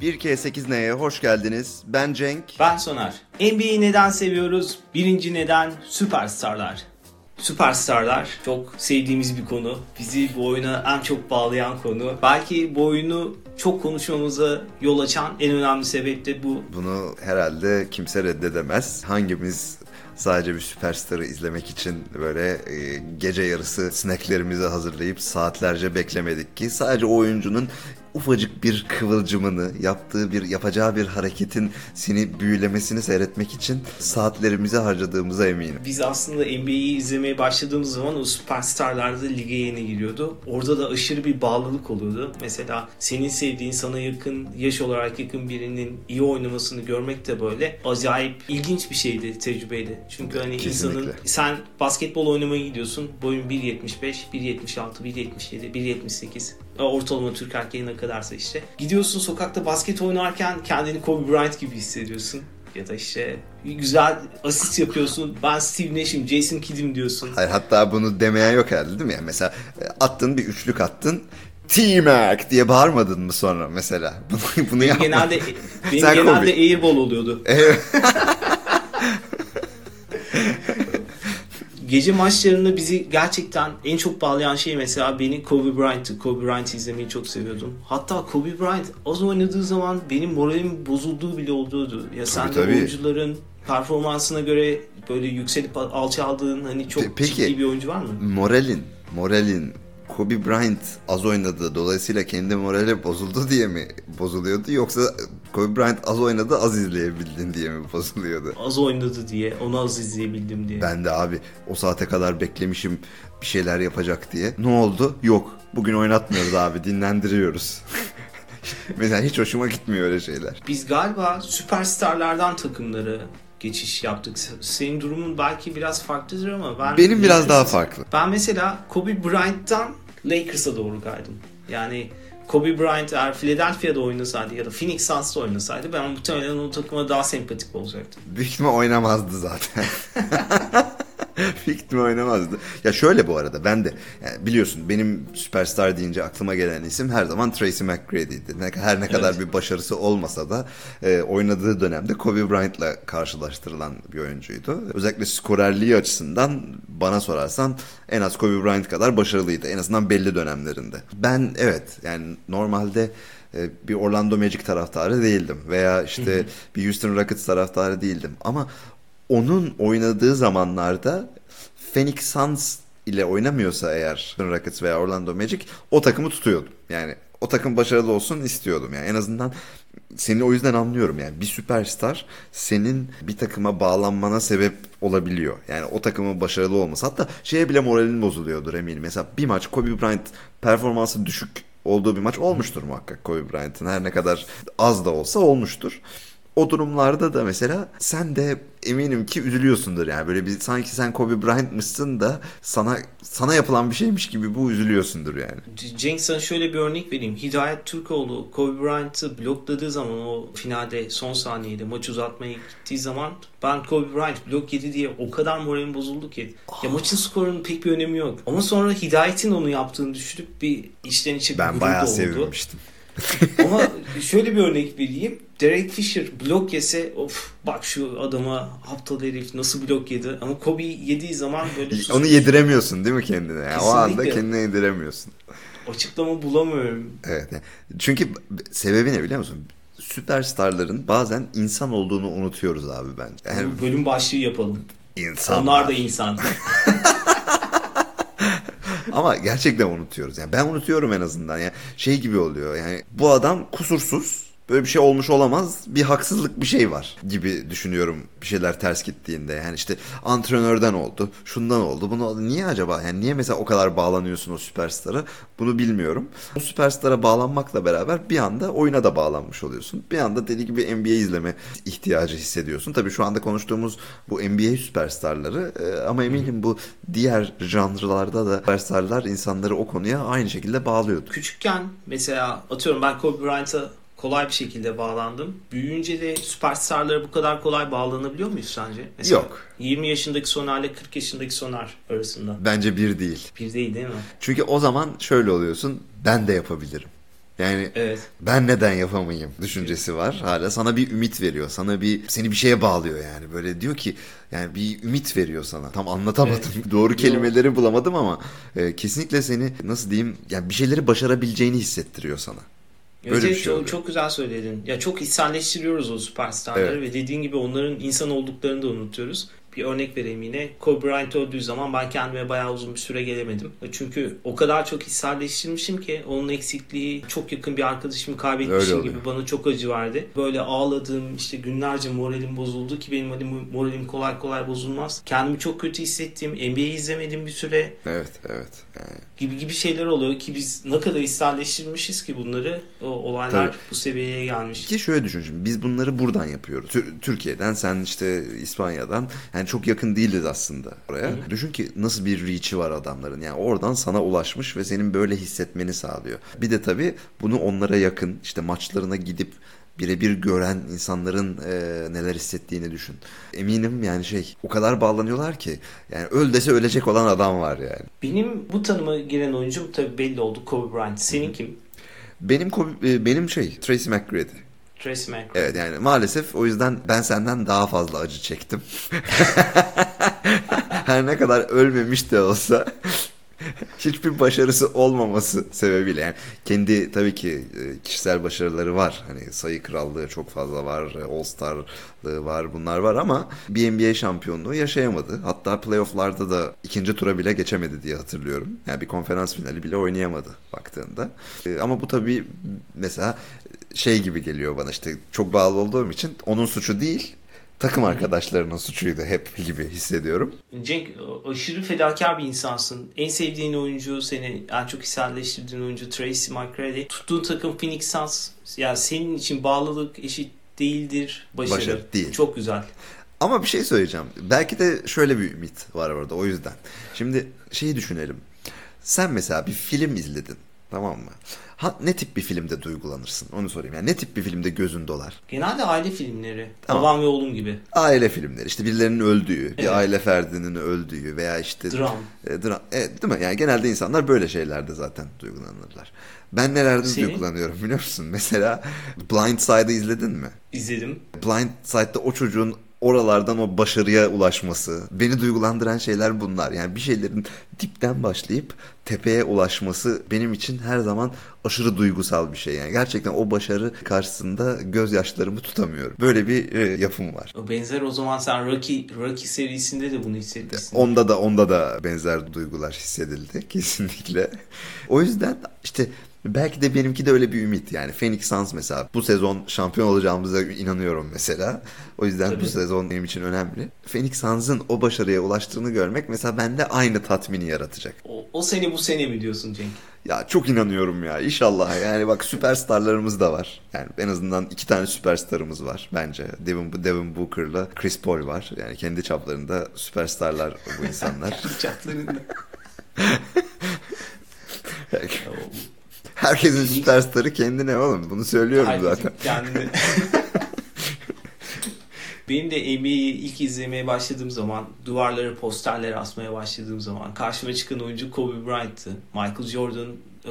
1K8N'ye hoş geldiniz. Ben Cenk. Ben Soner. NBA'yi neden seviyoruz? Birinci neden süperstarlar. Süperstarlar çok sevdiğimiz bir konu. Bizi bu oyuna en çok bağlayan konu. Belki bu oyunu çok konuşmamıza yol açan en önemli sebep de bu. Bunu herhalde kimse reddedemez. Hangimiz sadece bir süperstarı izlemek için böyle e, gece yarısı snacklerimizi hazırlayıp saatlerce beklemedik ki sadece o oyuncunun ufacık bir kıvılcımını, yaptığı bir yapacağı bir hareketin seni büyülemesini seyretmek için saatlerimizi harcadığımıza eminim. Biz aslında NBA'yi izlemeye başladığımız zaman o süperstarlar da lige yeni giriyordu. Orada da aşırı bir bağlılık oluyordu. Mesela senin sevdiğin, sana yakın, yaş olarak yakın birinin iyi oynamasını görmek de böyle acayip ilginç bir şeydi, tecrübeydi. Çünkü hani Kesinlikle. insanın sen basketbol oynamaya gidiyorsun. Boyun 1.75, 1.76, 1.77, 1.78 ortalama Türk erkeğine kadarsa işte. Gidiyorsun sokakta basket oynarken kendini Kobe Bryant gibi hissediyorsun. Ya da işte güzel asist yapıyorsun. Ben Steve Nash'im, Jason Kidd'im diyorsun. Hayır, hatta bunu demeyen yok herhalde değil mi? Yani mesela e, attın bir üçlük attın. T-Mac diye bağırmadın mı sonra mesela? Bunu, bunu yapma. Genelde benim Sen genelde Kobe. airball oluyordu. Evet. Gece maçlarında bizi gerçekten en çok bağlayan şey mesela beni Kobe Bryant'tı. Kobe Bryant'ı izlemeyi çok seviyordum. Hatta Kobe Bryant az oynadığı zaman benim moralim bozulduğu bile oluyordu. Ya sen de oyuncuların performansına göre böyle yükselip alçaldığın hani çok Pe- peki. ciddi bir oyuncu var mı? Moralin, moralin Kobe Bryant az oynadı. Dolayısıyla kendi morali bozuldu diye mi bozuluyordu yoksa Kobe Bryant az oynadı az izleyebildin diye mi bozuluyordu? Az oynadı diye, onu az izleyebildim diye. Ben de abi o saate kadar beklemişim bir şeyler yapacak diye. Ne oldu? Yok. Bugün oynatmıyoruz abi dinlendiriyoruz. Mesela hiç hoşuma gitmiyor öyle şeyler. Biz galiba süperstarlardan takımları geçiş yaptık. Senin durumun belki biraz farklıdır ama ben Benim biraz daha farklı. Ben mesela Kobe Bryant'tan Lakers'a doğru kaydım. Yani Kobe Bryant eğer Philadelphia'da oynasaydı ya da Phoenix Suns'ta oynasaydı ben muhtemelen o takıma daha sempatik olacaktım. Büyük ihtimal oynamazdı zaten. İhtimal oynamazdı. Ya şöyle bu arada ben de yani biliyorsun benim süperstar deyince aklıma gelen isim her zaman Tracy McGrady'di. Ne- Her ne kadar bir başarısı olmasa da e, oynadığı dönemde Kobe Bryant'la karşılaştırılan bir oyuncuydu. Özellikle skorerliği açısından bana sorarsan en az Kobe Bryant kadar başarılıydı. En azından belli dönemlerinde. Ben evet yani normalde e, bir Orlando Magic taraftarı değildim veya işte bir Houston Rockets taraftarı değildim ama onun oynadığı zamanlarda Phoenix Suns ile oynamıyorsa eğer Rockets veya Orlando Magic o takımı tutuyordum. Yani o takım başarılı olsun istiyordum. Yani en azından seni o yüzden anlıyorum yani bir süperstar senin bir takıma bağlanmana sebep olabiliyor. Yani o takımın başarılı olması. Hatta şeye bile moralin bozuluyordur eminim. Mesela bir maç Kobe Bryant performansı düşük olduğu bir maç olmuştur muhakkak Kobe Bryant'ın. Her ne kadar az da olsa olmuştur. O durumlarda da mesela sen de eminim ki üzülüyorsundur yani böyle bir sanki sen Kobe Bryant'mışsın da sana sana yapılan bir şeymiş gibi bu üzülüyorsundur yani. Cenk sana şöyle bir örnek vereyim. Hidayet Türkoğlu Kobe Bryant'ı blokladığı zaman o finalde son saniyede maç uzatmaya gittiği zaman ben Kobe Bryant blok yedi diye o kadar moralim bozuldu ki. Ya maçın skorunun pek bir önemi yok. Ama sonra Hidayet'in onu yaptığını düşünüp bir içten içe bir Ben bayağı oldu. sevinmiştim. Ama şöyle bir örnek vereyim. Derek Fisher blok yese of bak şu adama aptal herif nasıl blok yedi. Ama Kobe yediği zaman böyle sus- Onu yediremiyorsun değil mi kendine? Yani o anda kendine yediremiyorsun. açıklama bulamıyorum. Evet. Çünkü sebebi ne biliyor musun? Süperstarların bazen insan olduğunu unutuyoruz abi ben. Yani bölüm başlığı yapalım. insanlar. Onlar da insan. Ama gerçekten unutuyoruz. Yani ben unutuyorum en azından. Yani şey gibi oluyor. Yani bu adam kusursuz. Böyle bir şey olmuş olamaz. Bir haksızlık bir şey var gibi düşünüyorum bir şeyler ters gittiğinde. Yani işte antrenörden oldu, şundan oldu, bunu. Niye acaba? Yani niye mesela o kadar bağlanıyorsun o süperstara? Bunu bilmiyorum. O süperstara bağlanmakla beraber bir anda oyuna da bağlanmış oluyorsun. Bir anda deli gibi NBA izleme ihtiyacı hissediyorsun. Tabii şu anda konuştuğumuz bu NBA süperstarları e, ama eminim bu diğer janrlarda da süperstarlar insanları o konuya aynı şekilde bağlıyordu. Küçükken mesela atıyorum ben Kobe Bryant'a kolay bir şekilde bağlandım. Büyüyünce de süperstarlara bu kadar kolay bağlanabiliyor muyuz sence? Mesela Yok. 20 yaşındaki Soner ile 40 yaşındaki Soner arasında. Bence bir değil. Bir değil değil mi? Çünkü o zaman şöyle oluyorsun. Ben de yapabilirim. Yani Evet. ben neden yapamayayım düşüncesi var. Hala sana bir ümit veriyor. Sana bir seni bir şeye bağlıyor yani. Böyle diyor ki yani bir ümit veriyor sana. Tam anlatamadım. Doğru kelimeleri bulamadım ama e, kesinlikle seni nasıl diyeyim yani bir şeyleri başarabileceğini hissettiriyor sana. Böyle bir evet, şey çok, oluyor. çok güzel söyledin. Ya çok içselleştiriyoruz o süperstarları Evet. ve dediğin gibi onların insan olduklarını da unutuyoruz. Bir örnek vereyim yine. Kobe Bryant öldüğü zaman ben kendime bayağı uzun bir süre gelemedim. Çünkü o kadar çok içselleştirmişim ki onun eksikliği çok yakın bir arkadaşımı kaybetmişim gibi bana çok acı verdi. Böyle ağladım işte günlerce moralim bozuldu ki benim hani moralim kolay kolay bozulmaz. Kendimi çok kötü hissettim. NBA izlemedim bir süre Evet, evet. Yani gibi gibi şeyler oluyor ki biz ne kadar içselleştirmişiz ki bunları o olaylar Tabii. bu seviyeye gelmiş. Ki şöyle düşün şimdi biz bunları buradan yapıyoruz. Tür- Türkiye'den sen işte İspanya'dan yani çok yakın değiliz aslında oraya. Düşün ki nasıl bir reach'i var adamların. Yani oradan sana ulaşmış ve senin böyle hissetmeni sağlıyor. Bir de tabii bunu onlara yakın işte maçlarına gidip birebir gören insanların e, neler hissettiğini düşün. Eminim yani şey o kadar bağlanıyorlar ki yani öl dese ölecek olan adam var yani. Benim bu tanıma giren oyuncum tabii belli oldu Kobe Bryant. Senin kim? Benim Kobe- e, benim şey Tracy McGrady. Tracy McGrady. Evet yani maalesef o yüzden ben senden daha fazla acı çektim. Her ne kadar ölmemiş de olsa hiçbir başarısı olmaması sebebiyle yani kendi tabii ki e, kişisel başarıları var. Hani sayı krallığı çok fazla var, All Star'lığı var, bunlar var ama bir NBA şampiyonluğu yaşayamadı. Hatta playoff'larda da ikinci tura bile geçemedi diye hatırlıyorum. Yani bir konferans finali bile oynayamadı baktığında. E, Ama bu tabii mesela şey gibi geliyor bana işte çok bağlı olduğum için onun suçu değil takım arkadaşlarının suçuydu hep gibi hissediyorum. Cenk aşırı fedakar bir insansın. En sevdiğin oyuncu seni en çok içselleştirdiğin oyuncu Tracy McGrady. Tuttuğun takım Phoenix Suns. Yani senin için bağlılık eşit değildir başarı. Başarı değil. Çok güzel. Ama bir şey söyleyeceğim. Belki de şöyle bir ümit var orada o yüzden. Şimdi şeyi düşünelim. Sen mesela bir film izledin. Tamam mı? Ha, ne tip bir filmde duygulanırsın? Onu sorayım. Yani ne tip bir filmde gözün dolar? Genelde aile filmleri. Tamam. Babam ve oğlum gibi. Aile filmleri. işte birilerinin öldüğü, bir Evet. aile ferdinin öldüğü veya işte Dram. E, dram. Evet, değil mi? Yani genelde insanlar böyle şeylerde zaten duygulanırlar. Ben nelerde Senin? duygulanıyorum biliyor musun? Mesela Blind Side'ı izledin mi? İzledim. Blind Side'da o çocuğun oralardan o başarıya ulaşması. Beni duygulandıran şeyler bunlar. Yani bir şeylerin dipten başlayıp tepeye ulaşması benim için her zaman aşırı duygusal bir şey. Yani gerçekten o başarı karşısında gözyaşlarımı tutamıyorum. Böyle bir e, yapım var. O benzer o zaman sen Rocky, Rocky serisinde de bunu hissetmişsin. Onda da onda da benzer duygular hissedildi kesinlikle. O yüzden işte belki de benimki de öyle bir ümit yani Phoenix Suns mesela bu sezon şampiyon olacağımıza inanıyorum mesela. O yüzden Tabii. bu sezon benim için önemli. Phoenix Suns'ın o başarıya ulaştığını görmek mesela bende aynı tatmini yaratacak. O, o sene bu sene mi diyorsun Cenk? Ya çok inanıyorum ya inşallah yani bak süperstarlarımız da var. Yani en azından iki tane süperstarımız var bence. Devin, Devin Booker'la Chris Paul var. Yani kendi çaplarında süperstarlar bu insanlar. Çatlarında. Herkesin süperstarı kendine oğlum. Bunu söylüyorum Herkesin zaten. kendine. Benim de NBA'yi ilk izlemeye başladığım zaman, duvarlara posterler asmaya başladığım zaman karşıma çıkan oyuncu Kobe Bryant'tı. Michael Jordan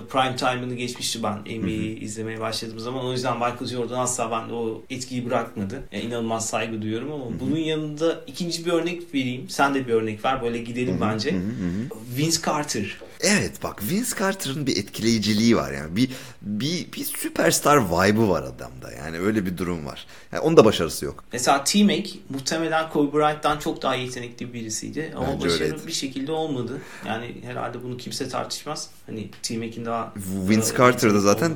prime time'ını geçmişti ben NBA'yi izlemeye başladığım zaman. O yüzden Michael Jordan asla bende o etkiyi bırakmadı. Yani inanılmaz saygı duyuyorum ama bunun yanında ikinci bir örnek vereyim. Sen de bir örnek ver. Böyle gidelim bence. Vince Carter. Evet bak Vince Carter'ın bir etkileyiciliği var yani. Bir bir bir süperstar vibe'ı var adamda. Yani öyle bir durum var. Yani onda başarısı yok. Mesela T-Mac muhtemelen Kobe Bryant'tan çok daha yetenekli birisiydi. Ama Bence başarı öyleydi. bir şekilde olmadı. Yani herhalde bunu kimse tartışmaz. Hani T-Mac'in daha... Vince e, Carter da yetenekli zaten.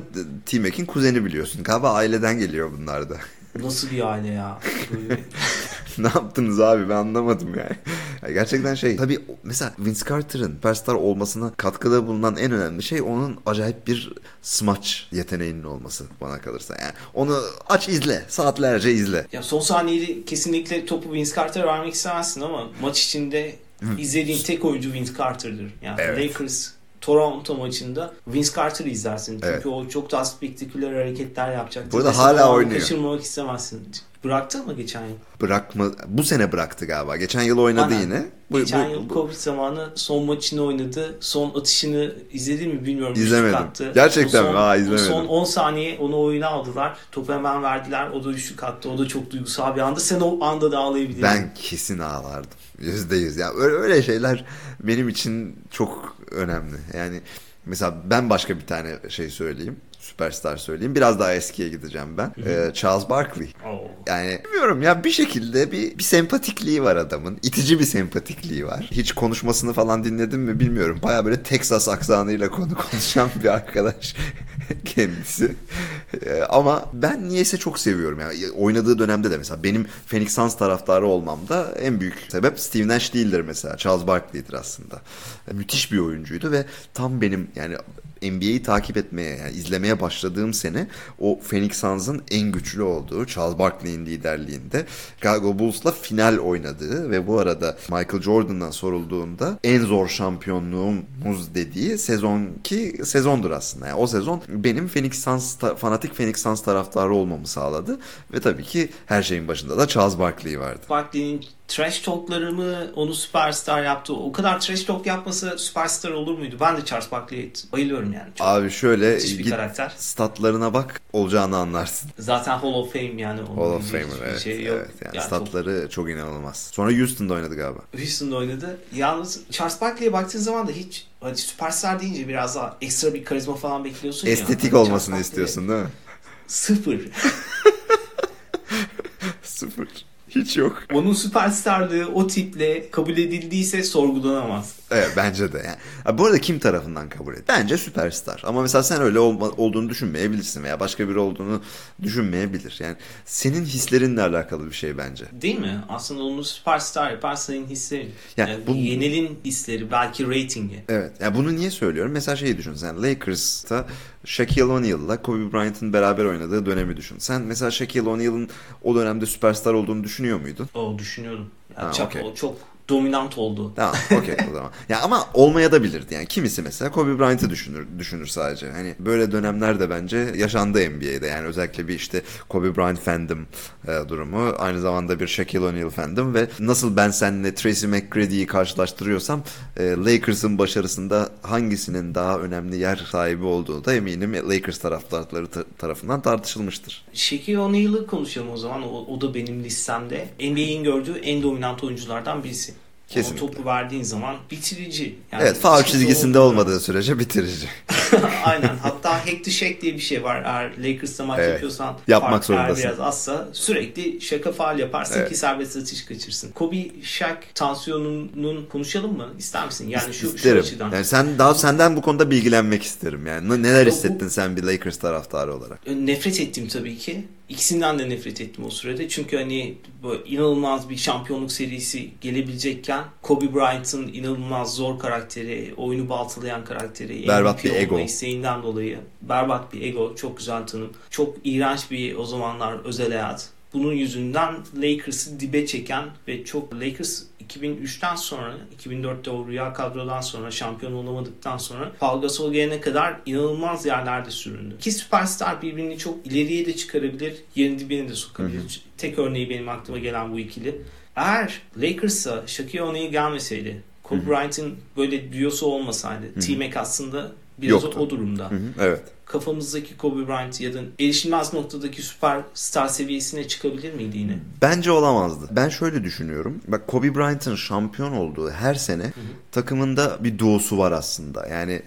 T-Mac'in kuzeni biliyorsun. Galiba aileden geliyor bunlar da. Nasıl bir aile ya? Böyle... ne yaptınız abi ben anlamadım yani. Ya gerçekten şey tabii mesela Vince Carter'ın süperstar olmasına katkıda bulunan en önemli şey onun acayip bir smaç yeteneğinin olması bana kalırsa. Yani onu aç izle saatlerce izle. ya son saniyede kesinlikle topu Vince Carter'a vermek istemezsin ama maç içinde izlediğin tek oyuncu Vince Carter'dır. Yani Evet. Lakers Toronto maçında Vince Carter'ı izlersin. Çünkü Evet. o çok daha spektaküler hareketler yapacak. Bu arada Mesela hala oynuyor. Kaçırmamak istemezsin. Bıraktı mı geçen yıl? Bırakma bu sene bıraktı galiba. Geçen yıl oynadı Aynen. yine. Bu, Geçen bu- yıl bu- Covid zamanı son maçını oynadı. Son atışını izledin mi bilmiyorum. İzlemedim. Attı. Gerçekten O son, mi? Aa, izlemedim. Son 10 saniye onu oyuna aldılar. Topu hemen verdiler. O da üçlük attı. O da çok duygusal bir anda. Sen o anda da ağlayabilirdin. Ben kesin ağlardım. Yüzde yüz. Ya öyle, öyle şeyler benim için çok önemli. Yani mesela ben başka bir tane şey söyleyeyim. Süperstar söyleyeyim. Biraz daha eskiye gideceğim ben. Ee, Charles Barkley. Yani bilmiyorum ya bir şekilde bir, bir sempatikliği var adamın. İtici bir sempatikliği var. Hiç konuşmasını falan dinledim mi bilmiyorum. Baya böyle Texas aksanıyla konu konuşan bir arkadaş kendisi. Ee, ama ben niyeyse çok seviyorum. Yani oynadığı dönemde de mesela benim Phoenix Suns taraftarı olmamda en büyük sebep Steve Nash değildir mesela. Charles Barkley'dir aslında. Müthiş bir oyuncuydu ve tam benim yani NBA'yi takip etmeye yani izlemeye başladığım sene o Phoenix Suns'ın en güçlü olduğu Charles Barkley'in liderliğinde Chicago Bulls'la final oynadığı ve bu arada Michael Jordan'dan sorulduğunda en zor şampiyonluğumuz dediği sezonki sezondur aslında. Yani o sezon benim Phoenix Suns fanatik Phoenix Suns taraftarı olmamı sağladı ve tabii ki her şeyin başında da Charles Barkley vardı. Barkley'nin trash talkları mı onu süperstar yaptı. O kadar trash talk yapmasa süperstar olur muydu? Ben de Charles Barkley'e bayılıyorum yani. Çok Abi şöyle git karakter. statlarına bak olacağını anlarsın. Zaten Hall of Fame yani. Onun Hall of Famer hiçbir evet. şey yok. evet. Yani Yani çok- statları çok... inanılmaz. Sonra Houston'da oynadı galiba. Houston'da oynadı. Yalnız Charles Barkley'e baktığın zaman da hiç hani süperstar deyince biraz daha ekstra bir karizma falan bekliyorsun ya. Estetik Hani olmasını istiyorsun değil mi? Sıfır. Sıfır. Hiç yok. Onun süperstarlığı o tiple kabul edildiyse sorgulanamaz. Evet bence de. Yani. Bu arada kim tarafından kabul et? Bence süperstar. Ama mesela sen öyle olma, olduğunu düşünmeyebilirsin veya başka biri olduğunu düşünmeyebilir. Yani senin hislerinle alakalı bir şey bence. Değil mi? Aslında onu süperstar yapar senin hislerin. Yani Yani, bu- yenilin hisleri belki reytingi. Evet. Ya bunu niye söylüyorum? Mesela şeyi düşün sen. Lakers'ta Shaquille O'Neal'la Kobe Bryant'ın beraber oynadığı dönemi düşün. Sen mesela Shaquille O'Neal'ın o dönemde süperstar olduğunu düşünüyor muydun? O düşünüyorum. Yani Ha, çok, okey. o çok dominant oldu. Tamam okey o zaman. Ya ama olmaya da bilirdi yani. Kimisi mesela Kobe Bryant'ı düşünür, düşünür sadece. Hani böyle dönemler de bence yaşandı NBA'de. Yani özellikle bir işte Kobe Bryant fandom e, durumu. Aynı zamanda bir Shaquille O'Neal fandom ve nasıl ben seninle Tracy McGrady'yi karşılaştırıyorsam e, Lakers'ın başarısında hangisinin daha önemli yer sahibi olduğu da eminim Lakers taraftarları ta- tarafından tartışılmıştır. Shaquille O'Neal'ı konuşalım o zaman. O, o da benim listemde. NBA'in gördüğü en dominant oyunculardan birisi. Kesinlikle. O topu verdiğin zaman bitirici. Yani evet faul çizgisinde olmuyor. olmadığı sürece bitirici. Aynen. Hatta hack to shake diye bir şey var. Eğer Lakers'ta maç Evet. yapıyorsan Yapmak zorundasın. biraz azsa sürekli şaka faal yaparsın Evet. ki serbest atış kaçırsın. Kobe Shaq tansiyonunun konuşalım mı? İster misin? Yani şu, şu isterim. açıdan. Yani sen daha senden bu konuda bilgilenmek isterim. Yani Ne- neler hissettin sen bir Lakers taraftarı olarak? Nefret ettim tabii ki. İkisinden de nefret ettim o sürede. Çünkü hani böyle inanılmaz bir şampiyonluk serisi gelebilecekken Kobe Bryant'ın inanılmaz zor karakteri, oyunu baltalayan karakteri, Berbat bir ego. isteğinden dolayı berbat bir ego, çok güzel tanım. Çok iğrenç bir o zamanlar özel hayat. Bunun yüzünden Lakers'ı dibe çeken ve çok Lakers 2003'ten sonra 2004'te o rüya kadrodan sonra şampiyon olamadıktan sonra Paul Gasol gelene kadar inanılmaz yerlerde süründü. İki süperstar birbirini çok ileriye de çıkarabilir, yerin dibine de sokabilir. Tek örneği benim aklıma gelen bu ikili. Eğer Lakers'a Shaquille O'Neal gelmeseydi, Kobe Bryant'ın böyle düyosu olmasaydı, T-Mac aslında biraz Yoktu. o durumda Hı hı, evet. kafamızdaki Kobe Bryant ya da erişilmez noktadaki süperstar seviyesine çıkabilir miydi yine? Bence olamazdı. Ben şöyle düşünüyorum. Bak Kobe Bryant'ın şampiyon olduğu her sene takımında bir duosu var aslında. Yani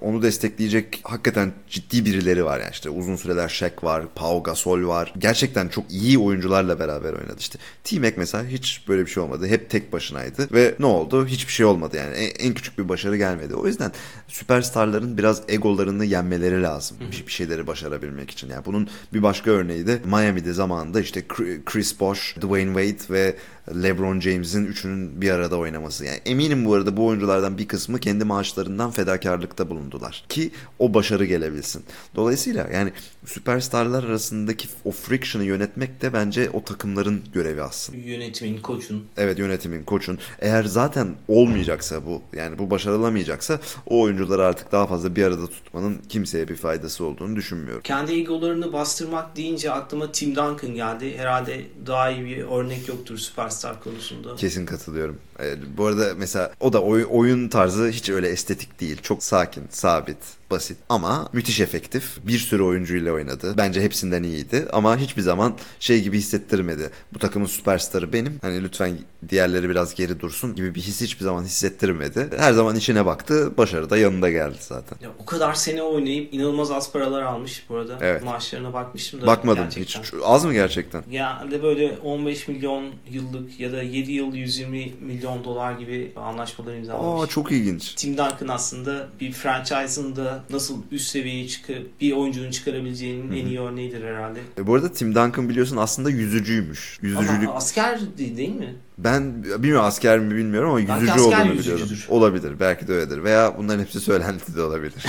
onu destekleyecek hakikaten ciddi birileri var yani işte uzun süreler Shaq var, Pau Gasol var. Gerçekten çok iyi oyuncularla beraber oynadı işte. T-Mac mesela hiç böyle bir şey olmadı. Hep tek başınaydı ve ne oldu? Hiçbir şey olmadı yani. En, en küçük bir başarı gelmedi. O yüzden süperstarların biraz egolarını yenmeleri lazım. Bir, bir şeyleri başarabilmek için. Yani bunun bir başka örneği de Miami'de zamanında işte Chris Bosh, Dwayne Wade ve LeBron James'in üçünün bir arada oynaması. Yani eminim bu arada bu oyunculardan bir kısmı kendi maaşlarından fedakarlıkta bulundular ki o başarı gelebilsin. Dolayısıyla yani süperstarlar arasındaki o friction'ı yönetmek de bence o takımların görevi aslında. Yönetimin, koçun. Evet yönetimin, koçun. Eğer zaten olmayacaksa bu yani bu başarılamayacaksa o oyuncuları artık daha fazla bir arada tutmanın kimseye bir faydası olduğunu düşünmüyorum. Kendi egolarını bastırmak deyince aklıma Tim Duncan geldi. Herhalde daha iyi bir örnek yoktur süperstar konusunda. Kesin katılıyorum. Ee, bu arada mesela o da oy- oyun tarzı hiç öyle estetik değil. Çok sakin, sabit, basit ama müthiş efektif. Bir sürü oyuncuyla oynadı. Bence hepsinden iyiydi ama hiçbir zaman şey gibi hissettirmedi. Bu takımın süperstarı benim. Hani lütfen diğerleri biraz geri dursun gibi bir his hiçbir zaman hissettirmedi. Her zaman içine baktı. Başarı da yanında geldi zaten. Ya, o kadar sene oynayıp inanılmaz az paralar almış bu arada. Evet. Maaşlarına bakmıştım da. Bakmadım gerçekten. hiç. Az mı gerçekten? Genelde böyle 15 milyon yıllık ya da 7 yıl 120 milyon dolar gibi anlaşmalar imzalamış. Aa çok ilginç. Tim Duncan aslında bir franchise'ın da nasıl üst seviyeye çıkıp bir oyuncunun çıkarabileceğinin en iyi örneğidir herhalde. E, bu arada Tim Duncan biliyorsun aslında yüzücüymüş. Yüzücülük Ama asker değil, değil mi? Ben bilmiyorum asker mi bilmiyorum ama Belki yüzücü asker olduğunu yüzücüdür. biliyorum. Olabilir. Belki de öyledir. Veya bunların hepsi söylenti de olabilir.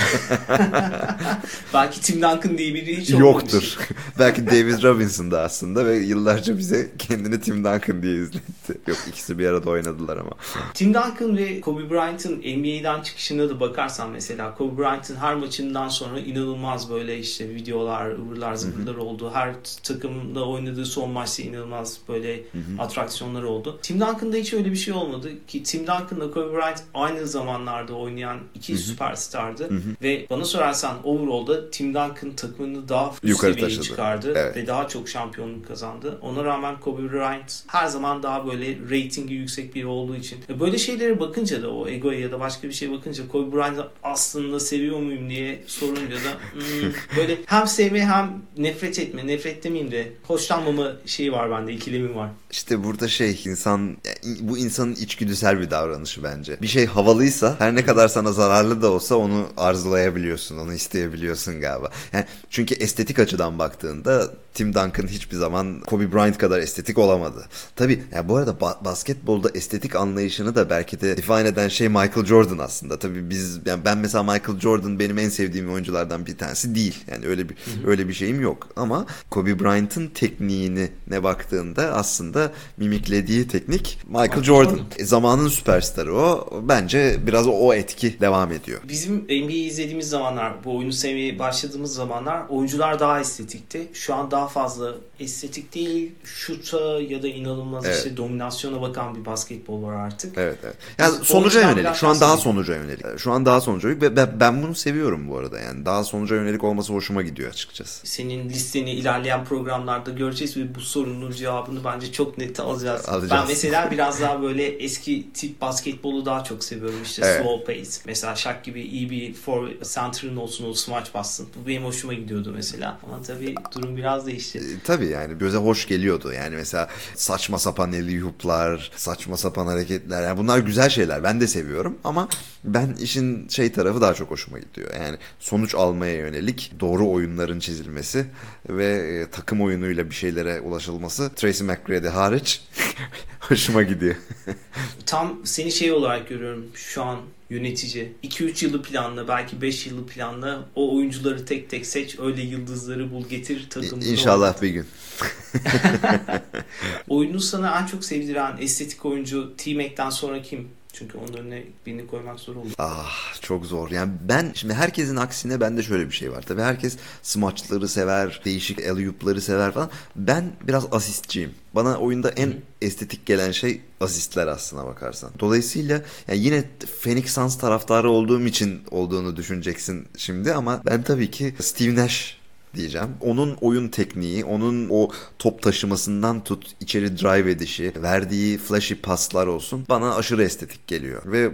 Belki Tim Duncan diye biri hiç. Yoktur. Belki David Robinson da aslında ve yıllarca bize kendini Tim Duncan diye izletti. Yok ikisi bir arada oynadılar ama. Tim Duncan ve Kobe Bryant'ın NBA'den çıkışına da bakarsan mesela Kobe Bryant'ın her maçından sonra inanılmaz böyle işte videolar, ıvırlar zıvırlar oldu. Her takımda oynadığı son maçta inanılmaz böyle atraksiyonlar oldu. Tim Duncan'da hiç öyle bir şey olmadı ki Tim Duncan'la Kobe Bryant aynı zamanlarda oynayan iki süperstardı ve bana sorarsan overall'da Tim Duncan takımını daha üst Yukarı seviyeye taşıdı. çıkardı Evet. ve daha çok şampiyonluk kazandı. Ona rağmen Kobe Bryant her zaman daha böyle reytingi yüksek biri olduğu için. Böyle şeylere bakınca da o egoya ya da başka bir şeye bakınca Kobe Bryant'ı aslında seviyor muyum diye sorunca da hmm, böyle hem sevme hem nefret etme. Nefret demeyeyim de hoşlanmama şeyi var bende ikilemim var. İşte burada şey insan yani bu insanın içgüdüsel bir davranışı bence. Bir şey havalıysa her ne kadar sana zararlı da olsa onu arzulayabiliyorsun, onu isteyebiliyorsun galiba. Yani çünkü estetik açıdan baktığında Tim Duncan hiçbir zaman Kobe Bryant kadar estetik olamadı. Tabii ya bu arada ba- basketbolda estetik anlayışını da belki de define eden şey Michael Jordan aslında. Tabii biz yani ben mesela Michael Jordan benim en sevdiğim oyunculardan bir tanesi değil. Yani öyle bir öyle bir şeyim yok ama Kobe Bryant'ın tekniğini ne baktığında aslında mimiklediği teknik Michael, Jordan. E, zamanın süperstarı o. Bence biraz o, etki devam ediyor. Bizim NBA'yi izlediğimiz zamanlar, bu oyunu sevmeye başladığımız zamanlar oyuncular daha estetikti. Şu an daha fazla estetik değil, şuta ya da inanılmaz Evet. işte dominasyona bakan bir basketbol var artık. Evet evet. Yani Biz sonuca yönelik. Şu an daha sonuca yönelik. Şu an daha sonuca yönelik ve ben, ben bunu seviyorum bu arada. Yani daha sonuca yönelik olması hoşuma gidiyor açıkçası. Senin listeni ilerleyen programlarda göreceğiz ve bu sorunun cevabını bence çok net alacağız. Alacağız. Ben mesela biraz daha böyle eski tip basketbolu daha çok seviyorum. İşte Evet. slow pace. Mesela Shaq gibi iyi bir for center'ın olsun o smaç bassın. Bu benim hoşuma gidiyordu mesela. Ama tabii durum biraz değişti. E, tabii yani göze hoş geliyordu. Yani mesela saçma sapan eli huplar, saçma sapan hareketler. Yani bunlar güzel şeyler. Ben de seviyorum ama ben işin şey tarafı daha çok hoşuma gidiyor. Yani sonuç almaya yönelik doğru oyunların çizilmesi ve e, takım oyunuyla bir şeylere ulaşılması Tracy McGrady hariç hoşuma gidiyor. Tam seni şey olarak görüyorum şu an yönetici. 2-3 yılı planla belki 5 yılı planla o oyuncuları tek tek seç öyle yıldızları bul getir takımda. İnşallah bir gün. Oyunu sana en çok sevdiren estetik oyuncu T-Mac'ten sonra kim? Çünkü onun önüne birini koymak zor olur. Ah çok zor. Yani ben şimdi herkesin aksine bende şöyle bir şey var. Tabii herkes smaçları sever, değişik alley sever falan. Ben biraz asistçiyim. Bana oyunda en estetik gelen şey asistler aslına bakarsan. Dolayısıyla yani yine Phoenix Suns taraftarı olduğum için olduğunu düşüneceksin şimdi ama ben tabii ki Steve Nash diyeceğim. Onun oyun tekniği, onun o top taşımasından tut içeri drive edişi, verdiği flashy paslar olsun bana aşırı estetik geliyor ve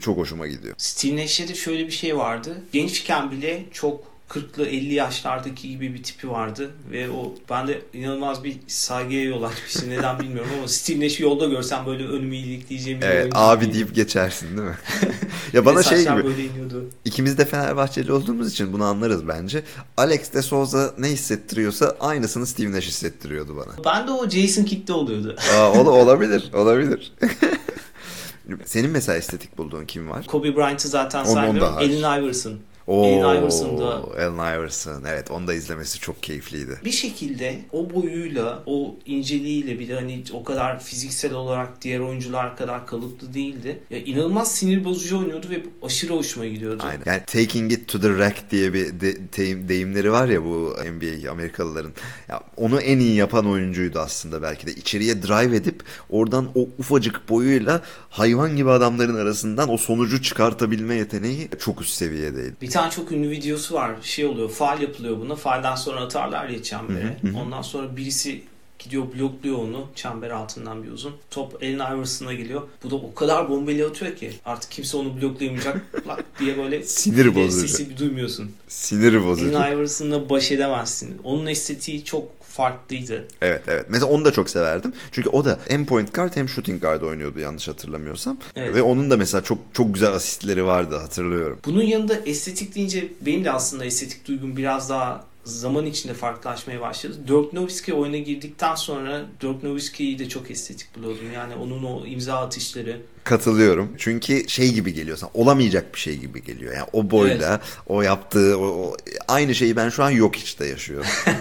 çok hoşuma gidiyor. Steve Nash'e de şöyle bir şey vardı. Gençken bile çok 40'lı 50 yaşlardaki gibi bir tipi vardı ve o bende inanılmaz bir saygıya yol açmıştı. Neden bilmiyorum ama Steve Nash'i yolda görsem böyle önümü ilikleyeceğim bir Evet abi gibiydi. deyip geçersin değil mi? ya bana şey gibi böyle iniyordu. ikimiz de Fenerbahçeli olduğumuz için bunu anlarız bence. Alex de Souza ne hissettiriyorsa aynısını Steve Nash hissettiriyordu bana. Ben de o Jason Kidd'de oluyordu. Aa, ol- olabilir olabilir. Senin mesela estetik bulduğun kim var? Kobe Bryant'ı zaten saymıyorum. Allen Iverson. Oo, Allen Iverson da Allen Iverson. Evet onu da izlemesi çok keyifliydi. bir şekilde o boyuyla, o inceliğiyle bir de hani o kadar fiziksel olarak diğer oyuncular kadar kalıplı değildi. Ya inanılmaz sinir bozucu oynuyordu ve aşırı hoşuma gidiyordu. Aynen. Yani taking it to the rack diye bir de- deyim- deyimleri var ya bu NBA Amerikalıların. Ya onu en iyi yapan oyuncuydu aslında belki de. İçeriye drive edip oradan o ufacık boyuyla hayvan gibi adamların arasından o sonucu çıkartabilme yeteneği çok üst seviyedeydi. Bir tane çok ünlü videosu var. Şey oluyor, faal yapılıyor buna. Faalden sonra atarlar ya çembere. Ondan sonra birisi gidiyor blokluyor onu çember altından bir uzun. Top Allen Iverson'a geliyor. Bu da o kadar bombeli atıyor ki artık kimse onu bloklayamayacak diye böyle Sinir bozucu. Sesi bir duymuyorsun. Sinir bozucu. Allen Iverson'la baş edemezsin. Onun estetiği çok farklıydı. Evet evet. Mesela onu da çok severdim. Çünkü o da hem point guard hem shooting guard oynuyordu yanlış hatırlamıyorsam. Evet. Ve onun da mesela çok çok güzel asistleri vardı hatırlıyorum. Bunun yanında estetik deyince benim de aslında estetik duygum biraz daha zaman içinde farklılaşmaya başladı. Dirk Nowitzki oyuna girdikten sonra Dirk Nowitzki'yi de çok estetik buluyordum. Yani onun o imza atışları. Katılıyorum. Çünkü şey gibi geliyor sana. Olamayacak bir şey gibi geliyor. Yani o boyla, o yaptığı o, o- aynı şeyi ben şu an yok içte yaşıyorum.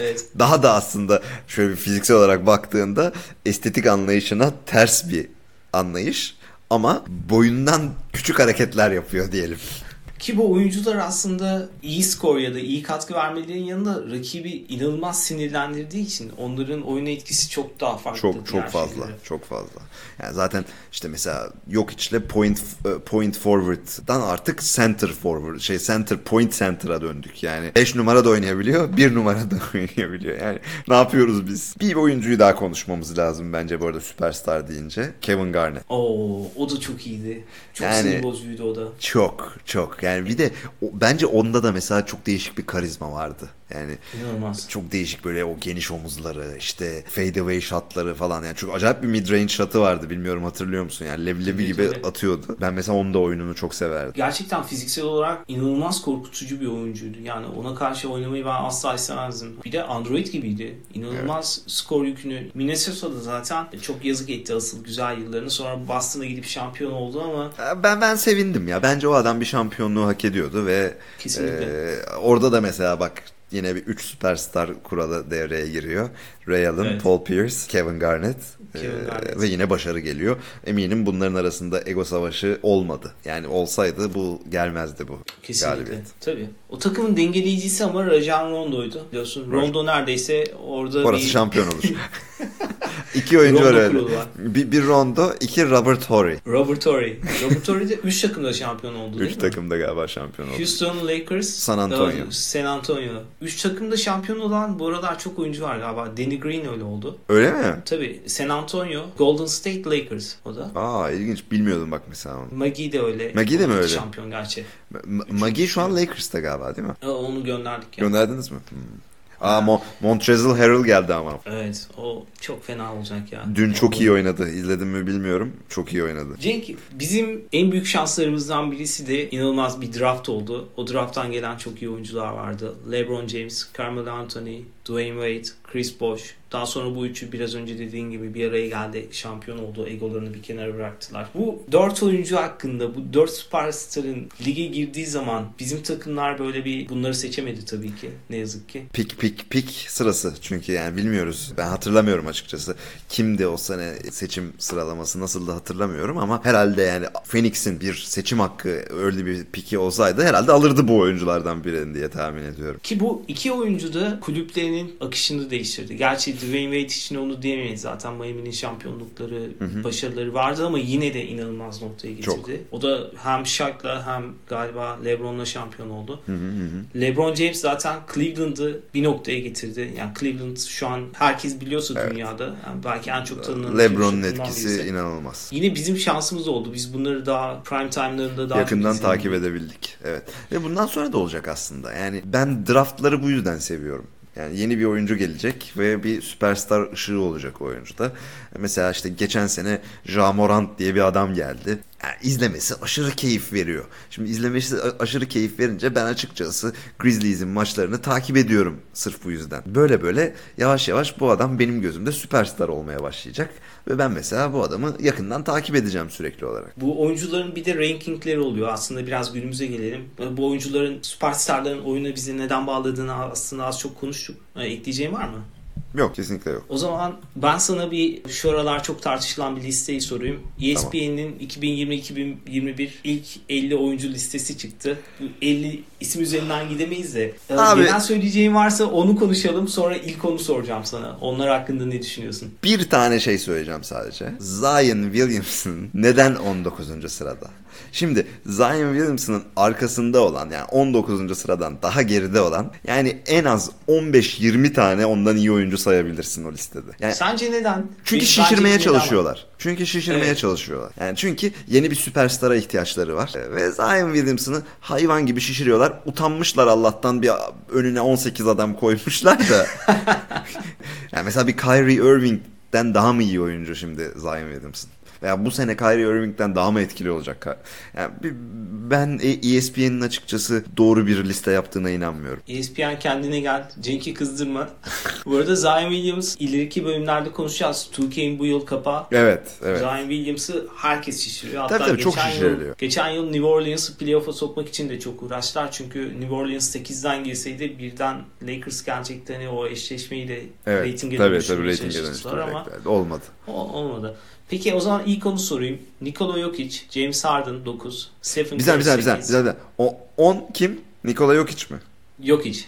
Evet. Daha da aslında şöyle bir fiziksel olarak baktığında estetik anlayışına ters bir anlayış ama boyundan küçük hareketler yapıyor diyelim. Ki bu oyuncular aslında iyi skor ya da iyi katkı vermelerinin yanında rakibi inanılmaz sinirlendirdiği için onların oyuna etkisi çok daha farklı. Çok çok fazla. şeylere. Çok fazla. Yani zaten işte mesela yok içle point e, point forward'dan artık center forward şey center point center'a döndük. Yani 5 numara da oynayabiliyor, 1 numara da oynayabiliyor. Yani ne yapıyoruz biz? Bir oyuncuyu daha konuşmamız lazım bence bu arada süperstar deyince. Kevin Garnett. Oo, o da çok iyiydi. Çok Yani- sinir bozucuydu o da. Çok çok yani bir de o- bence onda da mesela çok değişik bir karizma vardı. Yani İnanılmaz. çok değişik böyle o geniş omuzları işte fade away shotları falan yani çok acayip bir mid range shot'ı vardı bilmiyorum hatırlıyor musun yani leblebi Tabii, gibi tabii. atıyordu. Ben mesela onun da oyununu çok severdim. Gerçekten fiziksel olarak inanılmaz korkutucu bir oyuncuydu. Yani ona karşı oynamayı ben asla istemezdim. Bir de Android gibiydi. İnanılmaz skor yükünü. Minnesota'da zaten çok yazık etti asıl güzel yıllarını. Sonra Boston'a gidip şampiyon oldu ama Ben ben sevindim ya. Bence o adam bir şampiyonluğu hak ediyordu ve Kesinlikle. e, orada da mesela bak yine bir 3 süperstar kuralı devreye giriyor. Ray Allen, Evet. Paul Pierce, Kevin Garnett, Kevin e, Garnett. ve yine başarı geliyor. Eminim bunların arasında ego savaşı olmadı. Yani olsaydı bu gelmezdi bu kesinlikle. galibiyet. Tabii. O takımın dengeleyicisi ama Rajan Rondo'ydu. Biliyorsun Rondo neredeyse orada Orası bir... şampiyon olur. iki oyuncu var öyle. Bir, bir Rondo, iki Robert Horry. Robert Torrey. Robert Torrey de 3 takımda şampiyon oldu değil Üç mi? takımda galiba şampiyon oldu. Houston Lakers, San Antonio. San Antonio. Üç takımda şampiyon olan bu aralar çok oyuncu var galiba. Danny Green öyle oldu. Öyle mi? Tabii San Antonio, Golden State Lakers o da. Aa ilginç bilmiyordum bak mesela onu. Maggie de öyle. Maggie de mi öyle? Şampiyon gerçi. M- Maggie şu an Lakers'ta galiba değil mi? Onu gönderdik ya. Gönderdiniz mi? Hmm. Aa Mo- Montrezl Harrell geldi ama. Evet o çok fena olacak ya. Dün çok iyi oynadı. İzledim mi bilmiyorum. Çok iyi oynadı. Cenk bizim en büyük şanslarımızdan birisi de inanılmaz bir draft oldu. O drafttan gelen çok iyi oyuncular vardı. LeBron James, Carmelo Anthony, Dwayne Wade, Chris Bosh. Daha sonra bu üçü biraz önce dediğin gibi bir araya geldi. Şampiyon oldu. Egolarını bir kenara bıraktılar. Bu dört oyuncu hakkında bu dört süperstarın lige girdiği zaman bizim takımlar böyle bir bunları seçemedi tabii ki. Ne yazık ki. Pik pik pik sırası. Çünkü yani bilmiyoruz. Ben hatırlamıyorum açıkçası. Kimdi o sene seçim sıralaması nasıl da hatırlamıyorum ama herhalde yani Phoenix'in bir seçim hakkı öyle bir piki olsaydı herhalde alırdı bu oyunculardan birini diye tahmin ediyorum. Ki bu iki oyuncu da kulüplerinin serinin akışını değiştirdi. Gerçi Dwayne Wade için onu diyemeyiz. Zaten Miami'nin şampiyonlukları, başarıları vardı ama yine de inanılmaz noktaya getirdi. Çok. O da hem Shaq'la hem galiba LeBron'la şampiyon oldu. LeBron James zaten Cleveland'ı bir noktaya getirdi. Yani Cleveland şu an herkes biliyorsa Evet. dünyada yani belki en çok tanınan LeBron'un iki takımdan etkisi birisi. inanılmaz. Yine bizim şansımız oldu. Biz bunları daha prime time'larında daha Yakından takip edebildik. Evet. Ve bundan sonra da olacak aslında. Yani ben draftları bu yüzden seviyorum. Yani yeni bir oyuncu gelecek ve bir süperstar ışığı olacak oyuncuda. Mesela işte geçen sene Ja Morant diye bir adam geldi. Yani izlemesi aşırı keyif veriyor. Şimdi izlemesi aşırı keyif verince ben açıkçası Grizzlies'in maçlarını takip ediyorum sırf bu yüzden. Böyle böyle yavaş yavaş bu adam benim gözümde süperstar olmaya başlayacak. Ve ben mesela bu adamı yakından takip edeceğim sürekli olarak. Bu oyuncuların bir de rankingleri oluyor. Aslında biraz günümüze gelelim. Bu oyuncuların süperstarların oyuna bizi neden bağladığını aslında az çok konuştuk. Ha, Ekleyeceğim var mı? Yok kesinlikle yok. O zaman ben sana bir şu aralar çok tartışılan bir listeyi sorayım. E ESPN'in 2020-2021 ilk 50 oyuncu listesi çıktı. Bu 50 isim üzerinden gidemeyiz de. Ee, Abi- Genel söyleyeceğin varsa onu konuşalım. Sonra ilk onu soracağım sana. Onlar hakkında ne düşünüyorsun? Bir tane şey söyleyeceğim sadece. Zion Williamson neden 19. sırada? Şimdi Zion Williamson'ın arkasında olan yani 19. sıradan daha geride olan yani en az 15-20 tane ondan iyi oyuncu sayabilirsin o listede. Yani Sence neden? çünkü Bence şişirmeye bir neden çalışıyorlar. Çünkü şişirmeye Evet. çalışıyorlar. Yani çünkü yeni bir süperstara ihtiyaçları var. Ve Zion Williamson'ı hayvan gibi şişiriyorlar. Utanmışlar Allah'tan bir önüne 18 adam koymuşlar da. yani mesela bir Kyrie Irving'den daha mı iyi oyuncu şimdi Zion Williamson? Veya bu sene Kyrie Irving'den daha mı etkili olacak? Yani ben E- ESPN'in açıkçası doğru bir liste yaptığına inanmıyorum. ESPN kendine gel. Cenk'i kızdırma. bu arada Zion Williams ileriki bölümlerde konuşacağız. 2K'in bu yıl kapağı. Evet, evet. Zion Williams'ı herkes şişiriyor. Hatta Tabii tabii, çok geçen şişiriliyor. Yıl, geçen yıl New Orleans'ı playoff'a sokmak için de çok uğraştılar. Çünkü New Orleans 8'den girseydi birden Lakers gelecekti. Hani o eşleşmeyi de Evet, reytinge tabii tabii çalıştılar ama. Olmadı. o- olmadı. Peki o zaman ilk onu sorayım. Nikola Jokic, James Harden 9, Stephen Güzel Curry güzel güzel 8. güzel. O 10 kim? Nikola Jokic mi? Jokic.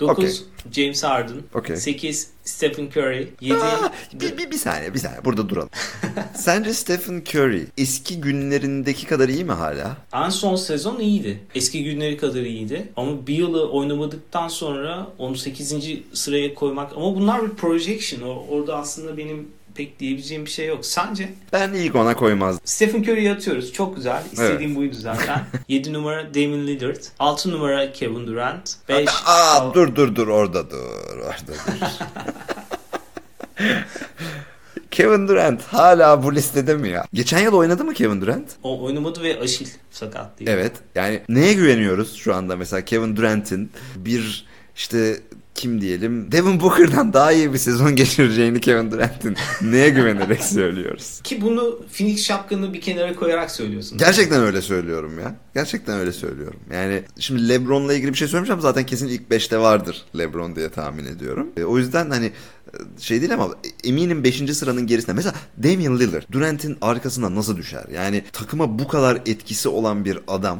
9 Okey. James Harden. Okey. 8 Stephen Curry. 7 Aa, bir, bir, bir saniye bir saniye burada duralım. Sence Stephen Curry eski günlerindeki kadar iyi mi hala? En son sezon iyiydi. Eski günleri kadar iyiydi. Ama bir yılı oynamadıktan sonra onu 8. sıraya koymak ama bunlar bir projection. O, orada aslında benim pek diyebileceğim bir şey yok. Sence? Ben ilk ona koymazdım. Stephen Curry'i atıyoruz. Çok güzel. İstediğim buydu zaten. 7 numara Damian Lillard. 6 numara Kevin Durant. 5 Aa, dur dur dur orada dur orada dur. Kevin Durant hala bu listede mi ya? Geçen yıl oynadı mı Kevin Durant? o oynamadı ve Aşil sakat değil. Evet. Yani neye güveniyoruz şu anda mesela Kevin Durant'in bir işte kim diyelim Devin Booker'dan daha iyi bir sezon geçireceğini Kevin Durant'in neye güvenerek söylüyoruz? Ki bunu Phoenix şapkanı bir kenara koyarak söylüyorsun. Gerçekten öyle söylüyorum ya. Gerçekten öyle söylüyorum. Yani şimdi LeBron'la ilgili bir şey söylemeyeceğim zaten kesin ilk 5'te vardır LeBron diye tahmin ediyorum. E, o yüzden hani e, şey değil ama eminim 5. sıranın gerisinde. Mesela Damian Lillard Durant'in arkasına nasıl düşer? Yani takıma bu kadar etkisi olan bir adam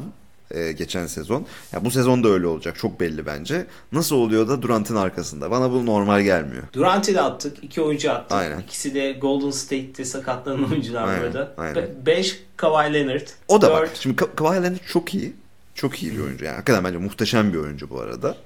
e, geçen sezon. Ya bu sezon da öyle olacak çok belli bence. Nasıl oluyor da Durant'in arkasında? Bana bu normal gelmiyor. Durant'i de attık. iki oyuncu attık. Aynen. İkisi de Golden State'te sakatlanan oyuncular Aynen, burada. aynen. 5 Kawhi Leonard. O da bak. Dört- Şimdi Ka- Kawhi Leonard çok iyi. Çok iyi bir oyuncu yani. Hakikaten bence muhteşem bir oyuncu bu arada.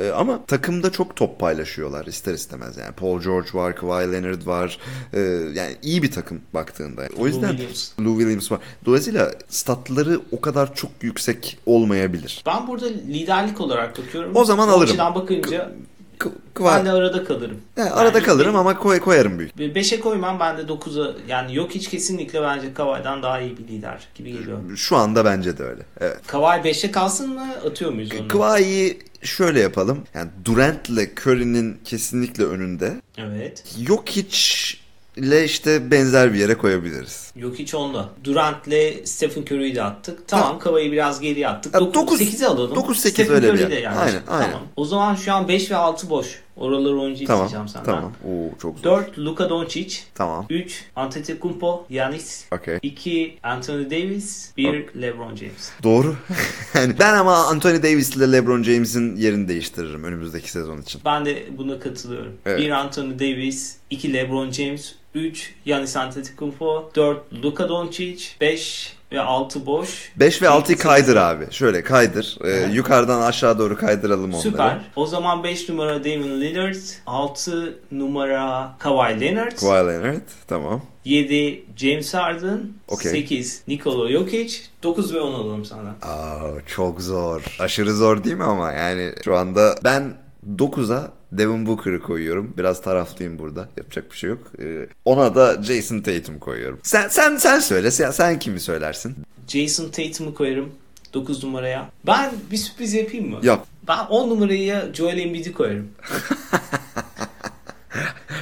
Ee, ama takımda çok top paylaşıyorlar ister istemez. Yani Paul George var, Kawhi Leonard var. Ee, yani iyi bir takım baktığında. O Lou yüzden Williams. Lou Williams var. Dolayısıyla statları o kadar çok yüksek olmayabilir. Ben burada liderlik olarak bakıyorum. O zaman Bu alırım. bakınca K- ben de arada kalırım. yani arada Yani kalırım ama koy, koyarım büyük. 5'e koymam ben de 9'a yani yok hiç kesinlikle bence Kawhi'den daha iyi bir lider gibi geliyor. Şu anda bence de öyle. Evet. Kawhi 5'e kalsın mı atıyor muyuz onu? Kawhi'yi şöyle yapalım. Yani Durant'le Curry'nin kesinlikle önünde. Evet. Yok hiç ile işte benzer bir yere koyabiliriz. Yok hiç onda. Durant'le Stephen Curry'yi de attık. Tamam Kawhi'yi biraz geri attık. Ya 9, dokuz- 8'e alalım. dokuz, sekiz Stephen öyle bir Curry de yer. yani. Aynen, aynen. Tamam. O zaman şu an 5 ve 6 boş. Oraları oyuncu Tamam. isteyeceğim senden. Tamam. Oo çok zor. 4 Luka Doncic, Tamam. 3 Antetokounmpo, Giannis, Okey. 2 Anthony Davis, 1 LeBron James. Doğru. yani ben ama Anthony Davis ile LeBron James'in yerini değiştiririm önümüzdeki sezon için. Ben de buna katılıyorum. Evet. 1 Anthony Davis, 2 LeBron James, 3 Giannis Antetokounmpo, 4 Luka Doncic, 5 ve 6 boş. 5 ve 6'yı İlk kaydır abi. Şöyle kaydır. Ee, Evet. yukarıdan aşağı doğru kaydıralım onları. Süper. O zaman 5 numara Damian Lillard, 6 numara Kawhi Leonard, Kawhi Leonard. Tamam. 7 James Harden, Okey. 8 Nikola Jokic, 9 ve 10 alalım sana. Aa, çok zor. Aşırı zor değil mi ama yani şu anda ben 9'a Devin Booker'ı koyuyorum. Biraz taraflıyım burada. Yapacak bir şey yok. Ee, ona da Jason Tatum koyuyorum. Sen sen sen söyle. Sen, sen kimi söylersin? Jason Tatum'u koyarım 9 numaraya. Ben bir sürpriz yapayım mı? Yap. Ben 10 numaraya Joel Embiid'i koyarım.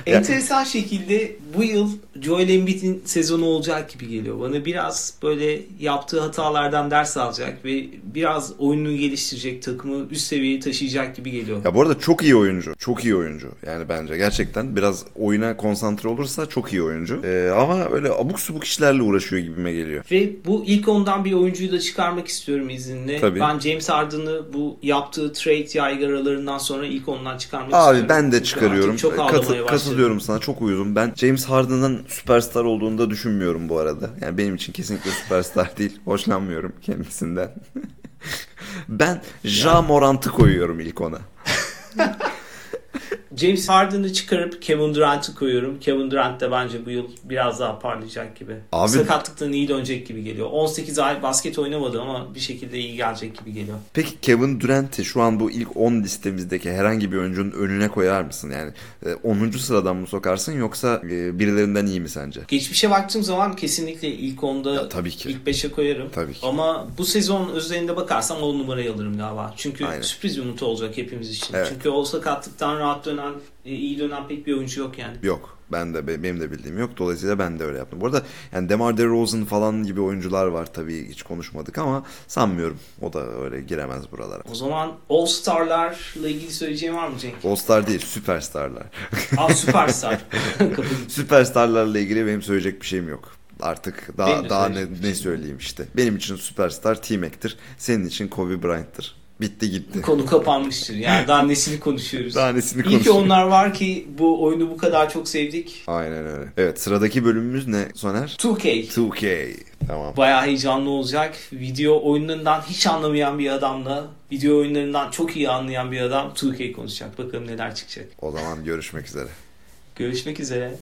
Enteresan şekilde bu yıl Joel Embiid'in sezonu olacak gibi geliyor. Bana biraz böyle yaptığı hatalardan ders alacak ve biraz oyununu geliştirecek, takımı üst seviyeye taşıyacak gibi geliyor. Ya bu arada çok iyi oyuncu. Çok iyi oyuncu. Yani bence gerçekten biraz oyuna konsantre olursa çok iyi oyuncu. Ee, ama öyle abuk subuk işlerle uğraşıyor gibime geliyor. Ve bu ilk ondan bir oyuncuyu da çıkarmak istiyorum izninle. Tabii. Ben James Harden'ı bu yaptığı trade yaygaralarından sonra ilk ondan çıkarmak Abi istiyorum. ben de çıkarıyorum. Çok Katı- katılıyorum sana. Çok uyudum. Ben James Harden'ın süperstar olduğunu da düşünmüyorum bu arada. Yani benim için kesinlikle süperstar değil. Hoşlanmıyorum kendisinden. ben Ja Morant'ı koyuyorum ilk ona. James Harden'ı çıkarıp Kevin Durant'ı koyuyorum. Kevin Durant de bence bu yıl biraz daha parlayacak gibi. Abi- Sakatlıktan iyi dönecek gibi geliyor. 18 ay basket oynamadı ama bir şekilde iyi gelecek gibi geliyor. Peki Kevin Durant'i şu an bu ilk 10 listemizdeki herhangi bir oyuncunun önüne koyar mısın? Yani e, 10. sıradan mı sokarsın yoksa e, birilerinden iyi mi sence? Geçmişe baktığım zaman kesinlikle ilk 10'da Ya, tabii ki. ilk 5'e koyarım. Tabii ki. Ama bu sezon özelinde bakarsam 10 numarayı alırım galiba. Çünkü Aynen. sürpriz bir umut olacak hepimiz için. Evet. Çünkü o sakatlıktan rahat dönen, e, iyi dönen pek bir oyuncu yok yani. Yok. Ben de be- benim de bildiğim yok. Dolayısıyla ben de öyle yaptım. Bu arada yani DeMar DeRozan falan gibi oyuncular var tabii hiç konuşmadık ama sanmıyorum. O da öyle giremez buralara. O zaman All Star'larla ilgili söyleyeceğim var mı Cenk? All-Star değil, süperstarlar. Aa Süperstar. Süperstarlarla ilgili benim söyleyecek bir şeyim yok. Artık daha daha ne, ne söyleyeyim işte. Benim için süperstar T-Mac'tir. Senin için Kobe Bryant'tır. Bitti gitti. Konu kapanmıştır. Yani daha nesini konuşuyoruz. Daha nesini İyi ki konuşuyoruz. onlar var ki bu oyunu bu kadar çok sevdik. Aynen öyle. Evet sıradaki bölümümüz ne Soner? 2K. 2K. Tamam. Bayağı heyecanlı olacak. Video oyunlarından hiç anlamayan bir adamla video oyunlarından çok iyi anlayan bir adam 2K konuşacak. Bakalım neler çıkacak. O zaman görüşmek üzere. Görüşmek üzere.